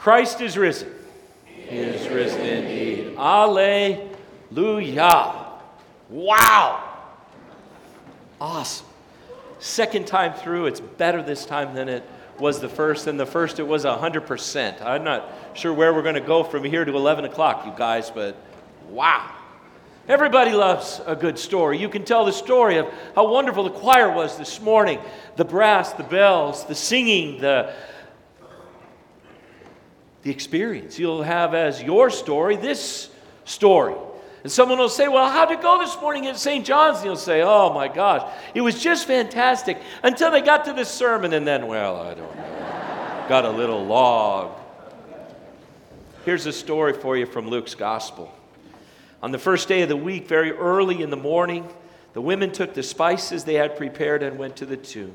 Christ is risen. He is risen indeed. Alleluia. Wow. Awesome. Second time through, it's better this time than it was the first. And the first, it was 100%. I'm not sure where we're going to go from here to 11 o'clock, you guys, but wow. Everybody loves a good story. You can tell the story of how wonderful the choir was this morning the brass, the bells, the singing, the, the experience. You'll have as your story this story. And someone will say, Well, how'd it go this morning at St. John's? And you'll say, Oh my gosh, it was just fantastic until they got to this sermon, and then, well, I don't know, got a little log. Here's a story for you from Luke's Gospel. On the first day of the week, very early in the morning, the women took the spices they had prepared and went to the tomb.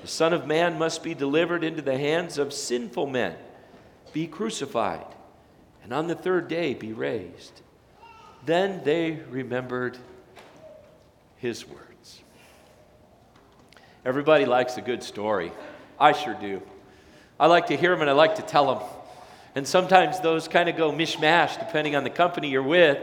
The Son of Man must be delivered into the hands of sinful men, be crucified and on the third day be raised. Then they remembered his words. Everybody likes a good story. I sure do. I like to hear them and I like to tell them. And sometimes those kind of go mishmash depending on the company you're with.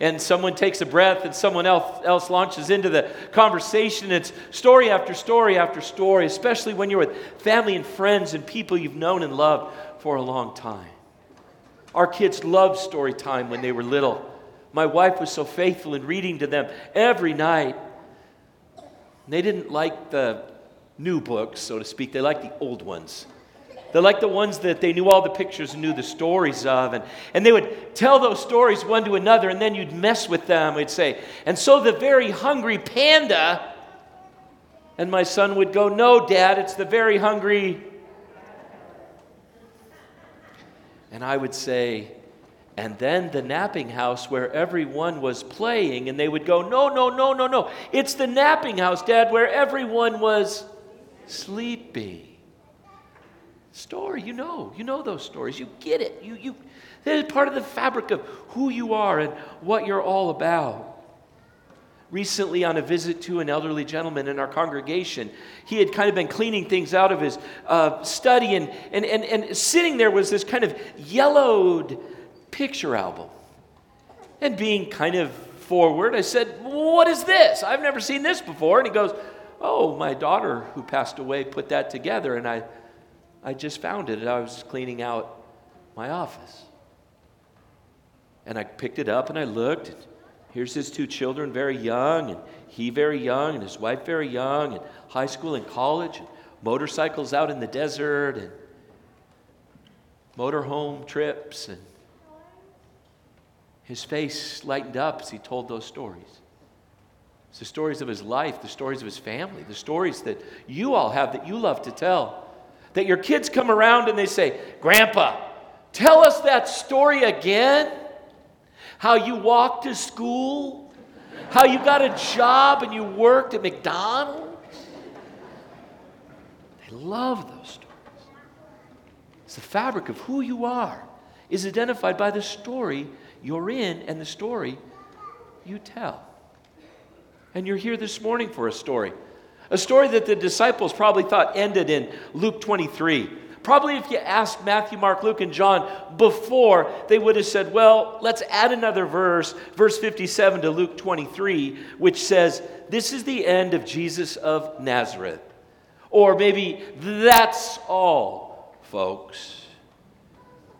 And someone takes a breath and someone else, else launches into the conversation. It's story after story after story, especially when you're with family and friends and people you've known and loved for a long time. Our kids loved story time when they were little. My wife was so faithful in reading to them every night. They didn't like the new books, so to speak, they liked the old ones. They liked the ones that they knew all the pictures and knew the stories of. And, and they would tell those stories one to another, and then you'd mess with them, we'd say. And so the very hungry panda, and my son would go, No, Dad, it's the very hungry And I would say, and then the napping house where everyone was playing, and they would go, No, no, no, no, no. It's the napping house, Dad, where everyone was sleeping. Story, you know, you know those stories. You get it. You, you, they're part of the fabric of who you are and what you're all about recently on a visit to an elderly gentleman in our congregation. He had kind of been cleaning things out of his uh, study, and, and, and, and sitting there was this kind of yellowed picture album. And being kind of forward, I said, What is this? I've never seen this before. And he goes, Oh, my daughter who passed away put that together, and I, I just found it. I was cleaning out my office. And I picked it up and I looked. Here's his two children, very young, and he very young, and his wife very young, and high school and college, and motorcycles out in the desert, and motorhome trips, and his face lightened up as he told those stories. It's the stories of his life, the stories of his family, the stories that you all have that you love to tell. That your kids come around and they say, Grandpa, tell us that story again how you walked to school, how you got a job and you worked at McDonald's. They love those stories. It's the fabric of who you are is identified by the story you're in and the story you tell. And you're here this morning for a story. A story that the disciples probably thought ended in Luke 23 Probably if you asked Matthew, Mark, Luke, and John before, they would have said, well, let's add another verse, verse 57 to Luke 23, which says, This is the end of Jesus of Nazareth. Or maybe, that's all, folks.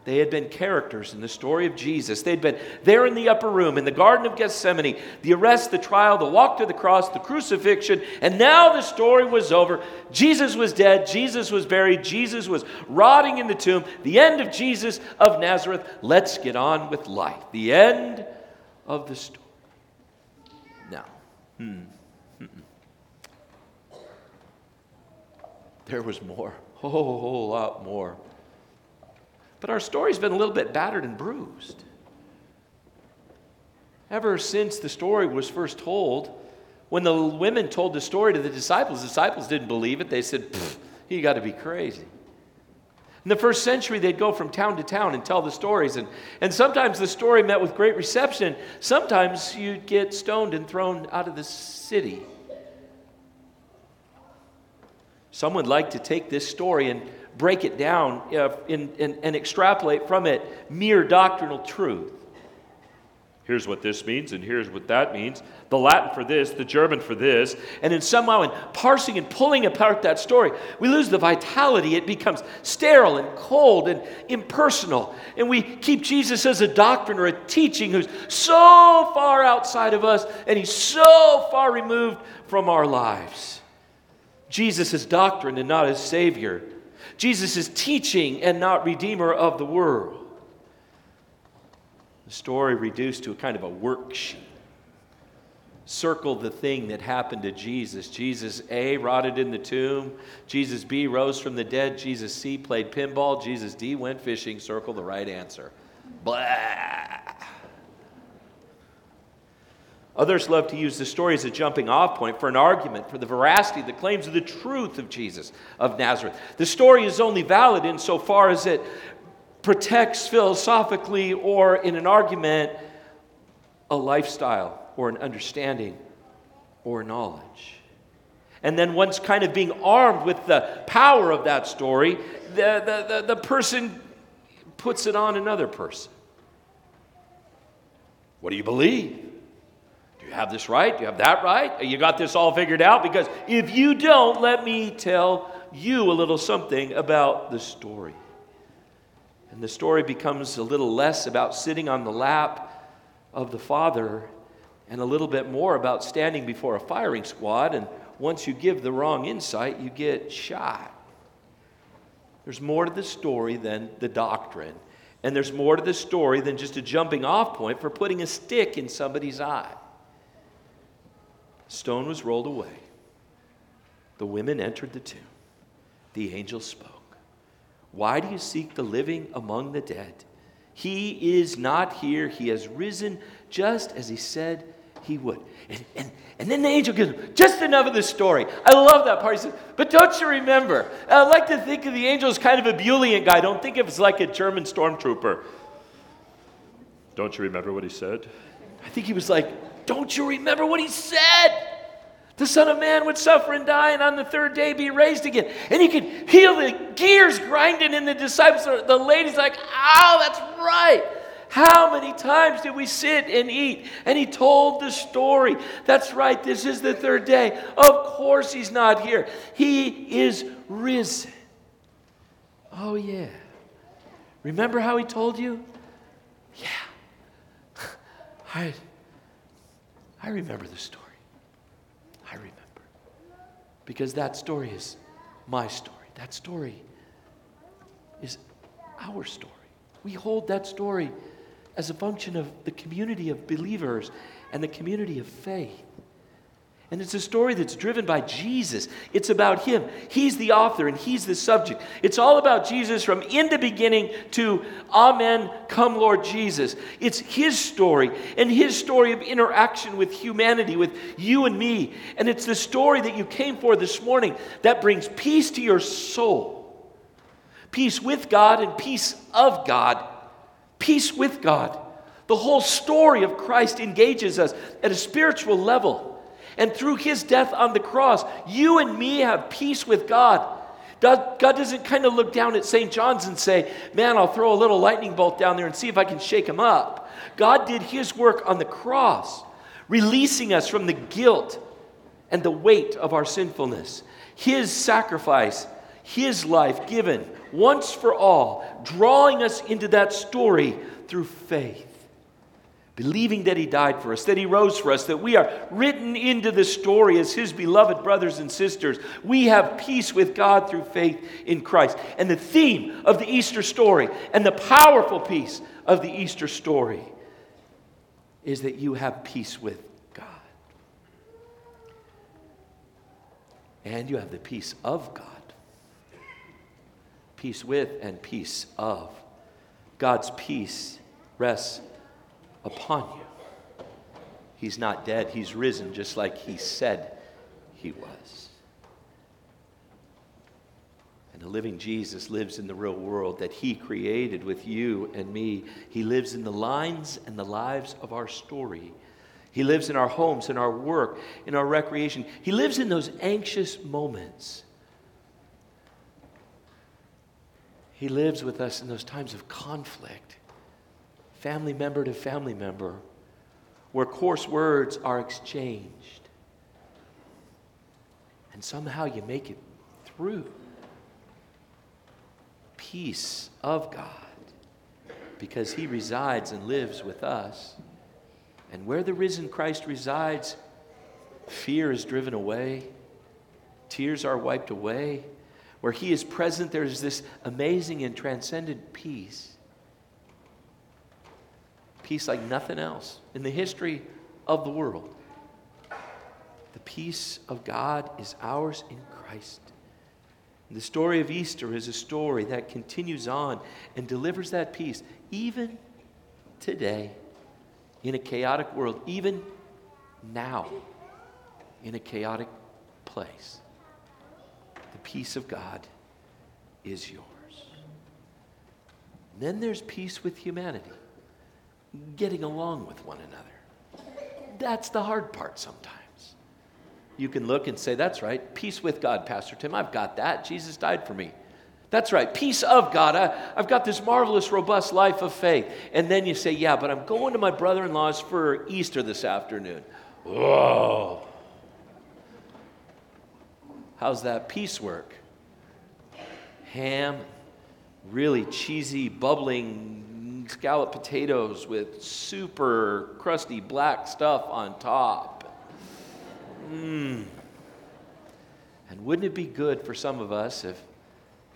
They had been characters in the story of Jesus. They'd been there in the upper room, in the Garden of Gethsemane, the arrest, the trial, the walk to the cross, the crucifixion, and now the story was over. Jesus was dead, Jesus was buried, Jesus was rotting in the tomb. The end of Jesus of Nazareth. Let's get on with life. The end of the story. Now, hmm. There was more, a whole, whole lot more. But our story's been a little bit battered and bruised. Ever since the story was first told, when the women told the story to the disciples, the disciples didn't believe it. They said, You got to be crazy. In the first century, they'd go from town to town and tell the stories. And, and sometimes the story met with great reception. Sometimes you'd get stoned and thrown out of the city. Some would like to take this story and break it down uh, in, in, and extrapolate from it mere doctrinal truth. Here's what this means, and here's what that means. The Latin for this, the German for this. And in somehow, in parsing and pulling apart that story, we lose the vitality. It becomes sterile and cold and impersonal. And we keep Jesus as a doctrine or a teaching who's so far outside of us, and he's so far removed from our lives. Jesus is doctrine and not his Savior. Jesus is teaching and not Redeemer of the world. The story reduced to a kind of a worksheet. Circle the thing that happened to Jesus. Jesus A rotted in the tomb. Jesus B rose from the dead. Jesus C played pinball. Jesus D went fishing. Circle the right answer. Blah. Others love to use the story as a jumping off point for an argument for the veracity, the claims of the truth of Jesus of Nazareth. The story is only valid insofar as it protects philosophically or in an argument a lifestyle or an understanding or knowledge. And then, once kind of being armed with the power of that story, the, the, the, the person puts it on another person. What do you believe? You have this right? Do you have that right? You got this all figured out? Because if you don't, let me tell you a little something about the story. And the story becomes a little less about sitting on the lap of the Father and a little bit more about standing before a firing squad. And once you give the wrong insight, you get shot. There's more to the story than the doctrine. And there's more to the story than just a jumping off point for putting a stick in somebody's eye. Stone was rolled away. The women entered the tomb. The angel spoke. Why do you seek the living among the dead? He is not here. He has risen just as he said he would. And, and, and then the angel gives him just enough of the story. I love that part. He says, But don't you remember? I like to think of the angel as kind of a Bulian guy. Don't think of it as like a German stormtrooper. Don't you remember what he said? I think he was like, Don't you remember what he said? The Son of Man would suffer and die, and on the third day be raised again. And you could feel the gears grinding in the disciples. The ladies like, "Oh, that's right." How many times did we sit and eat? And he told the story. That's right, this is the third day. Of course, he's not here. He is risen. Oh, yeah. Remember how he told you? Yeah. I, I remember the story. I remember. Because that story is my story. That story is our story. We hold that story as a function of the community of believers and the community of faith. And it's a story that's driven by Jesus. It's about Him. He's the author and He's the subject. It's all about Jesus from in the beginning to Amen, come Lord Jesus. It's His story and His story of interaction with humanity, with you and me. And it's the story that you came for this morning that brings peace to your soul peace with God and peace of God. Peace with God. The whole story of Christ engages us at a spiritual level. And through his death on the cross, you and me have peace with God. God doesn't kind of look down at St. John's and say, Man, I'll throw a little lightning bolt down there and see if I can shake him up. God did his work on the cross, releasing us from the guilt and the weight of our sinfulness. His sacrifice, his life given once for all, drawing us into that story through faith believing that He died for us, that He rose for us, that we are written into the story as His beloved brothers and sisters. We have peace with God through faith in Christ. And the theme of the Easter story and the powerful piece of the Easter story is that you have peace with God. And you have the peace of God. Peace with and peace of God's peace rests upon you. He's not dead, He's risen just like He said He was. And the living Jesus lives in the real world that He created with you and me. He lives in the lines and the lives of our story. He lives in our homes, in our work, in our recreation. He lives in those anxious moments. He lives with us in those times of conflict, family member to family member, where coarse words are exchanged. And somehow you make it through. Peace of God, because He resides and lives with us. And where the risen Christ resides, fear is driven away, tears are wiped away. Where He is present, there's this amazing and transcendent peace. Peace like nothing else in the history of the world. The peace of God is ours in Christ. And the story of Easter is a story that continues on and delivers that peace even today in a chaotic world, even now in a chaotic place. The peace of God is yours. And then there's peace with humanity, getting along with one another. That's the hard part sometimes. You can look and say, That's right, peace with God, Pastor Tim. I've got that. Jesus died for me. That's right, peace of God. I, have got this marvelous, robust life of faith. And then you say, Yeah, but I'm going to my brother in law's for Easter this afternoon. Whoa. How's that peace work? Ham, really cheesy, bubbling scalloped potatoes with super crusty black stuff on top. Mmm. And wouldn't it be good for some of us if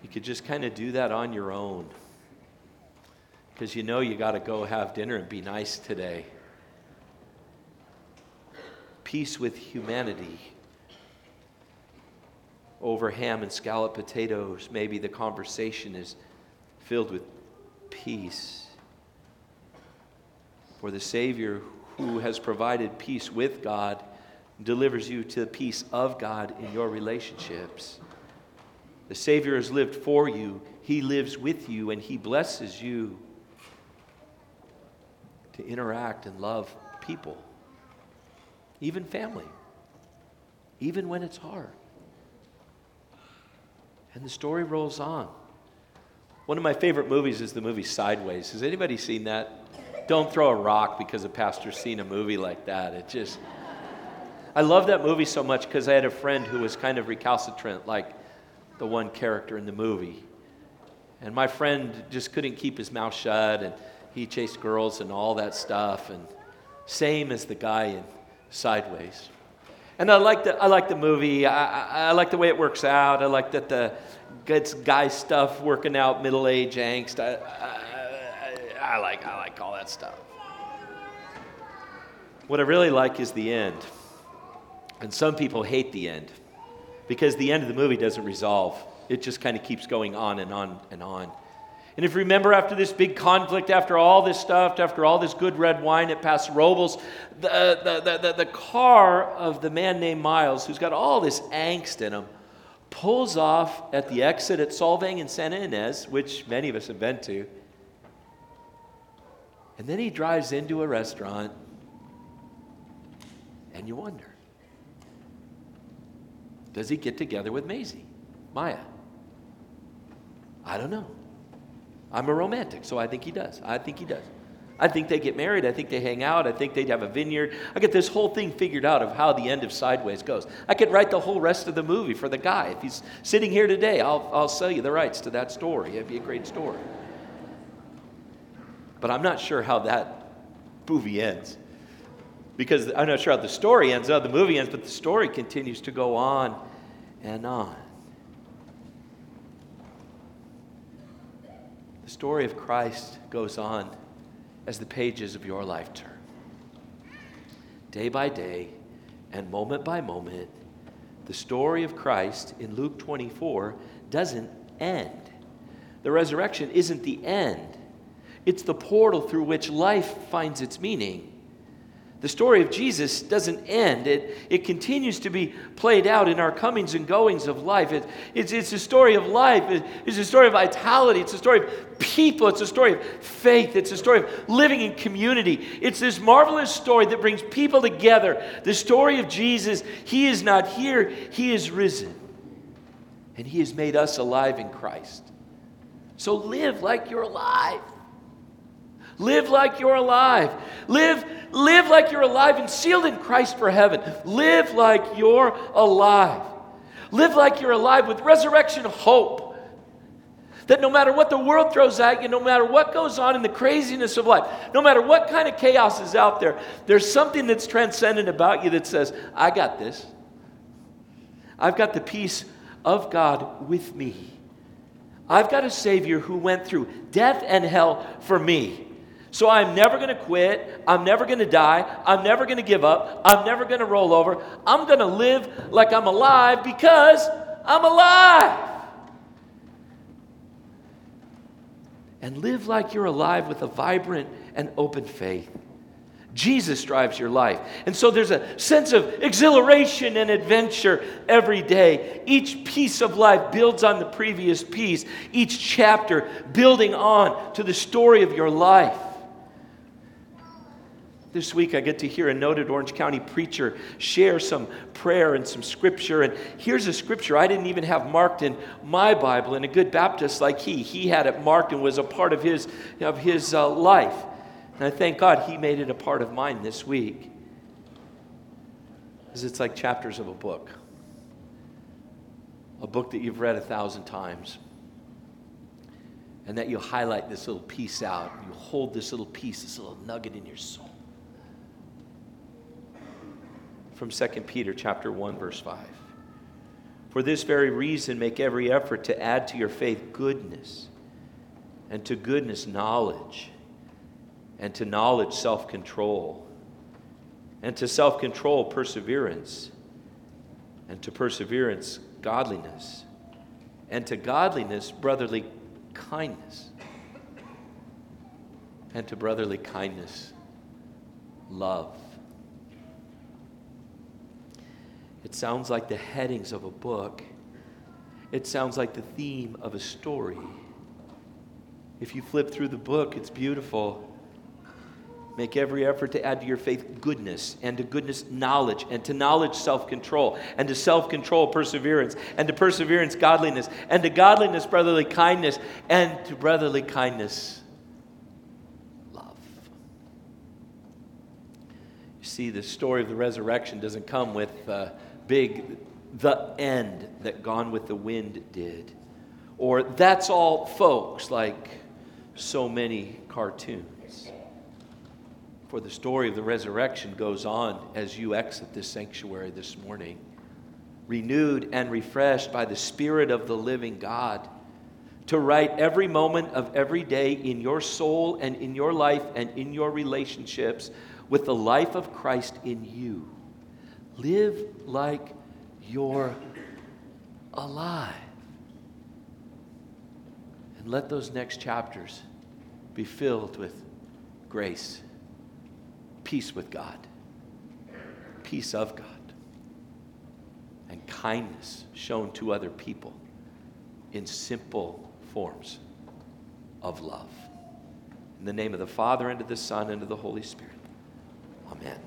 you could just kind of do that on your own. Because you know you got to go have dinner and be nice today. Peace with humanity. Over ham and scalloped potatoes, maybe the conversation is filled with peace. For the Savior who has provided peace with God delivers you to the peace of God in your relationships. The Savior has lived for you, He lives with you, and He blesses you to interact and love people, even family, even when it's hard. And the story rolls on. One of my favorite movies is the movie Sideways. Has anybody seen that? Don't throw a rock because a pastor's seen a movie like that. It just. I love that movie so much because I had a friend who was kind of recalcitrant, like the one character in the movie. And my friend just couldn't keep his mouth shut, and he chased girls and all that stuff, and same as the guy in Sideways. And I like the, I like the movie. I, I, I like the way it works out. I like that the gets guy stuff working out, middle age angst. I, I, I like, I like all that stuff. What I really like is the end. And some people hate the end because the end of the movie doesn't resolve. It just kind of keeps going on and on and on. And if you remember, after this big conflict, after all this stuff, after all this good red wine at Paso Robles, the, uh, the, the, the, the car of the man named Miles, who's got all this angst in him, pulls off at the exit at Solvang and Santa Ynez, which many of us have been to. And then he drives into a restaurant, and you wonder does he get together with Maisie, Maya? I don't know. I'm a romantic, so I think he does. I think he does. I think they get married. I think they hang out. I think they'd have a vineyard. I get this whole thing figured out of how the end of Sideways goes. I could write the whole rest of the movie for the guy. If he's sitting here today, I'll, I'll sell you the rights to that story. It'd be a great story. But I'm not sure how that movie ends because I'm not sure how the story ends, how the movie ends, but the story continues to go on and on. The story of Christ goes on as the pages of your life turn. Day by day and moment by moment, the story of Christ in Luke 24 doesn't end. The resurrection isn't the end. it's the portal through which life finds its meaning. The story of Jesus doesn't end. It, it continues to be played out in our comings and goings of life. It, it's, it's a story of life. It, it's a story of vitality. It's a story of people. It's a story of faith. It's a story of living in community. It's this marvelous story that brings people together. The story of Jesus. He is not here, He is risen. And He has made us alive in Christ. So live like you're alive. Live like you're alive. Live, live like you're alive and sealed in Christ for heaven. Live like you're alive. Live like you're alive with resurrection hope. That no matter what the world throws at you, no matter what goes on in the craziness of life, no matter what kind of chaos is out there, there's something that's transcendent about you that says, I got this. I've got the peace of God with me. I've got a Savior who went through death and hell for me. So I'm never going to quit. I'm never going to die. I'm never going to give up. I'm never going to roll over. I'm going to live like I'm alive because I'm alive. And live like you're alive with a vibrant and open faith. Jesus drives your life. And so there's a sense of exhilaration and adventure every day. Each piece of life builds on the previous piece, each chapter building on to the story of your life. This week, I get to hear a noted Orange County preacher share some prayer and some scripture. And here's a scripture I didn't even have marked in my Bible. And a good Baptist like he, he had it marked and was a part of his, of his uh, life. And I thank God he made it a part of mine this week. Because it's like chapters of a book, a book that you've read a thousand times. And that you highlight this little piece out. You hold this little piece, this little nugget in your soul from 2 Peter chapter 1 verse 5. For this very reason make every effort to add to your faith goodness, and to goodness knowledge, and to knowledge self-control, and to self-control perseverance, and to perseverance godliness, and to godliness brotherly kindness, and to brotherly kindness love. It sounds like the headings of a book. It sounds like the theme of a story. If you flip through the book, it's beautiful. Make every effort to add to your faith goodness, and to goodness, knowledge, and to knowledge, self control, and to self control, perseverance, and to perseverance, godliness, and to godliness, brotherly kindness, and to brotherly kindness, love. You see, the story of the resurrection doesn't come with. Uh, big the end that Gone with the Wind did. Or that's all, folks, like so many cartoons. For the story of the resurrection goes on as you exit this sanctuary this morning, renewed and refreshed by the Spirit of the living God, to write every moment of every day in your soul and in your life and in your relationships with the life of Christ in you Live like you're alive. And let those next chapters be filled with grace, peace with God, peace of God, and kindness shown to other people in simple forms of love. In the name of the Father, and of the Son, and of the Holy Spirit. Amen.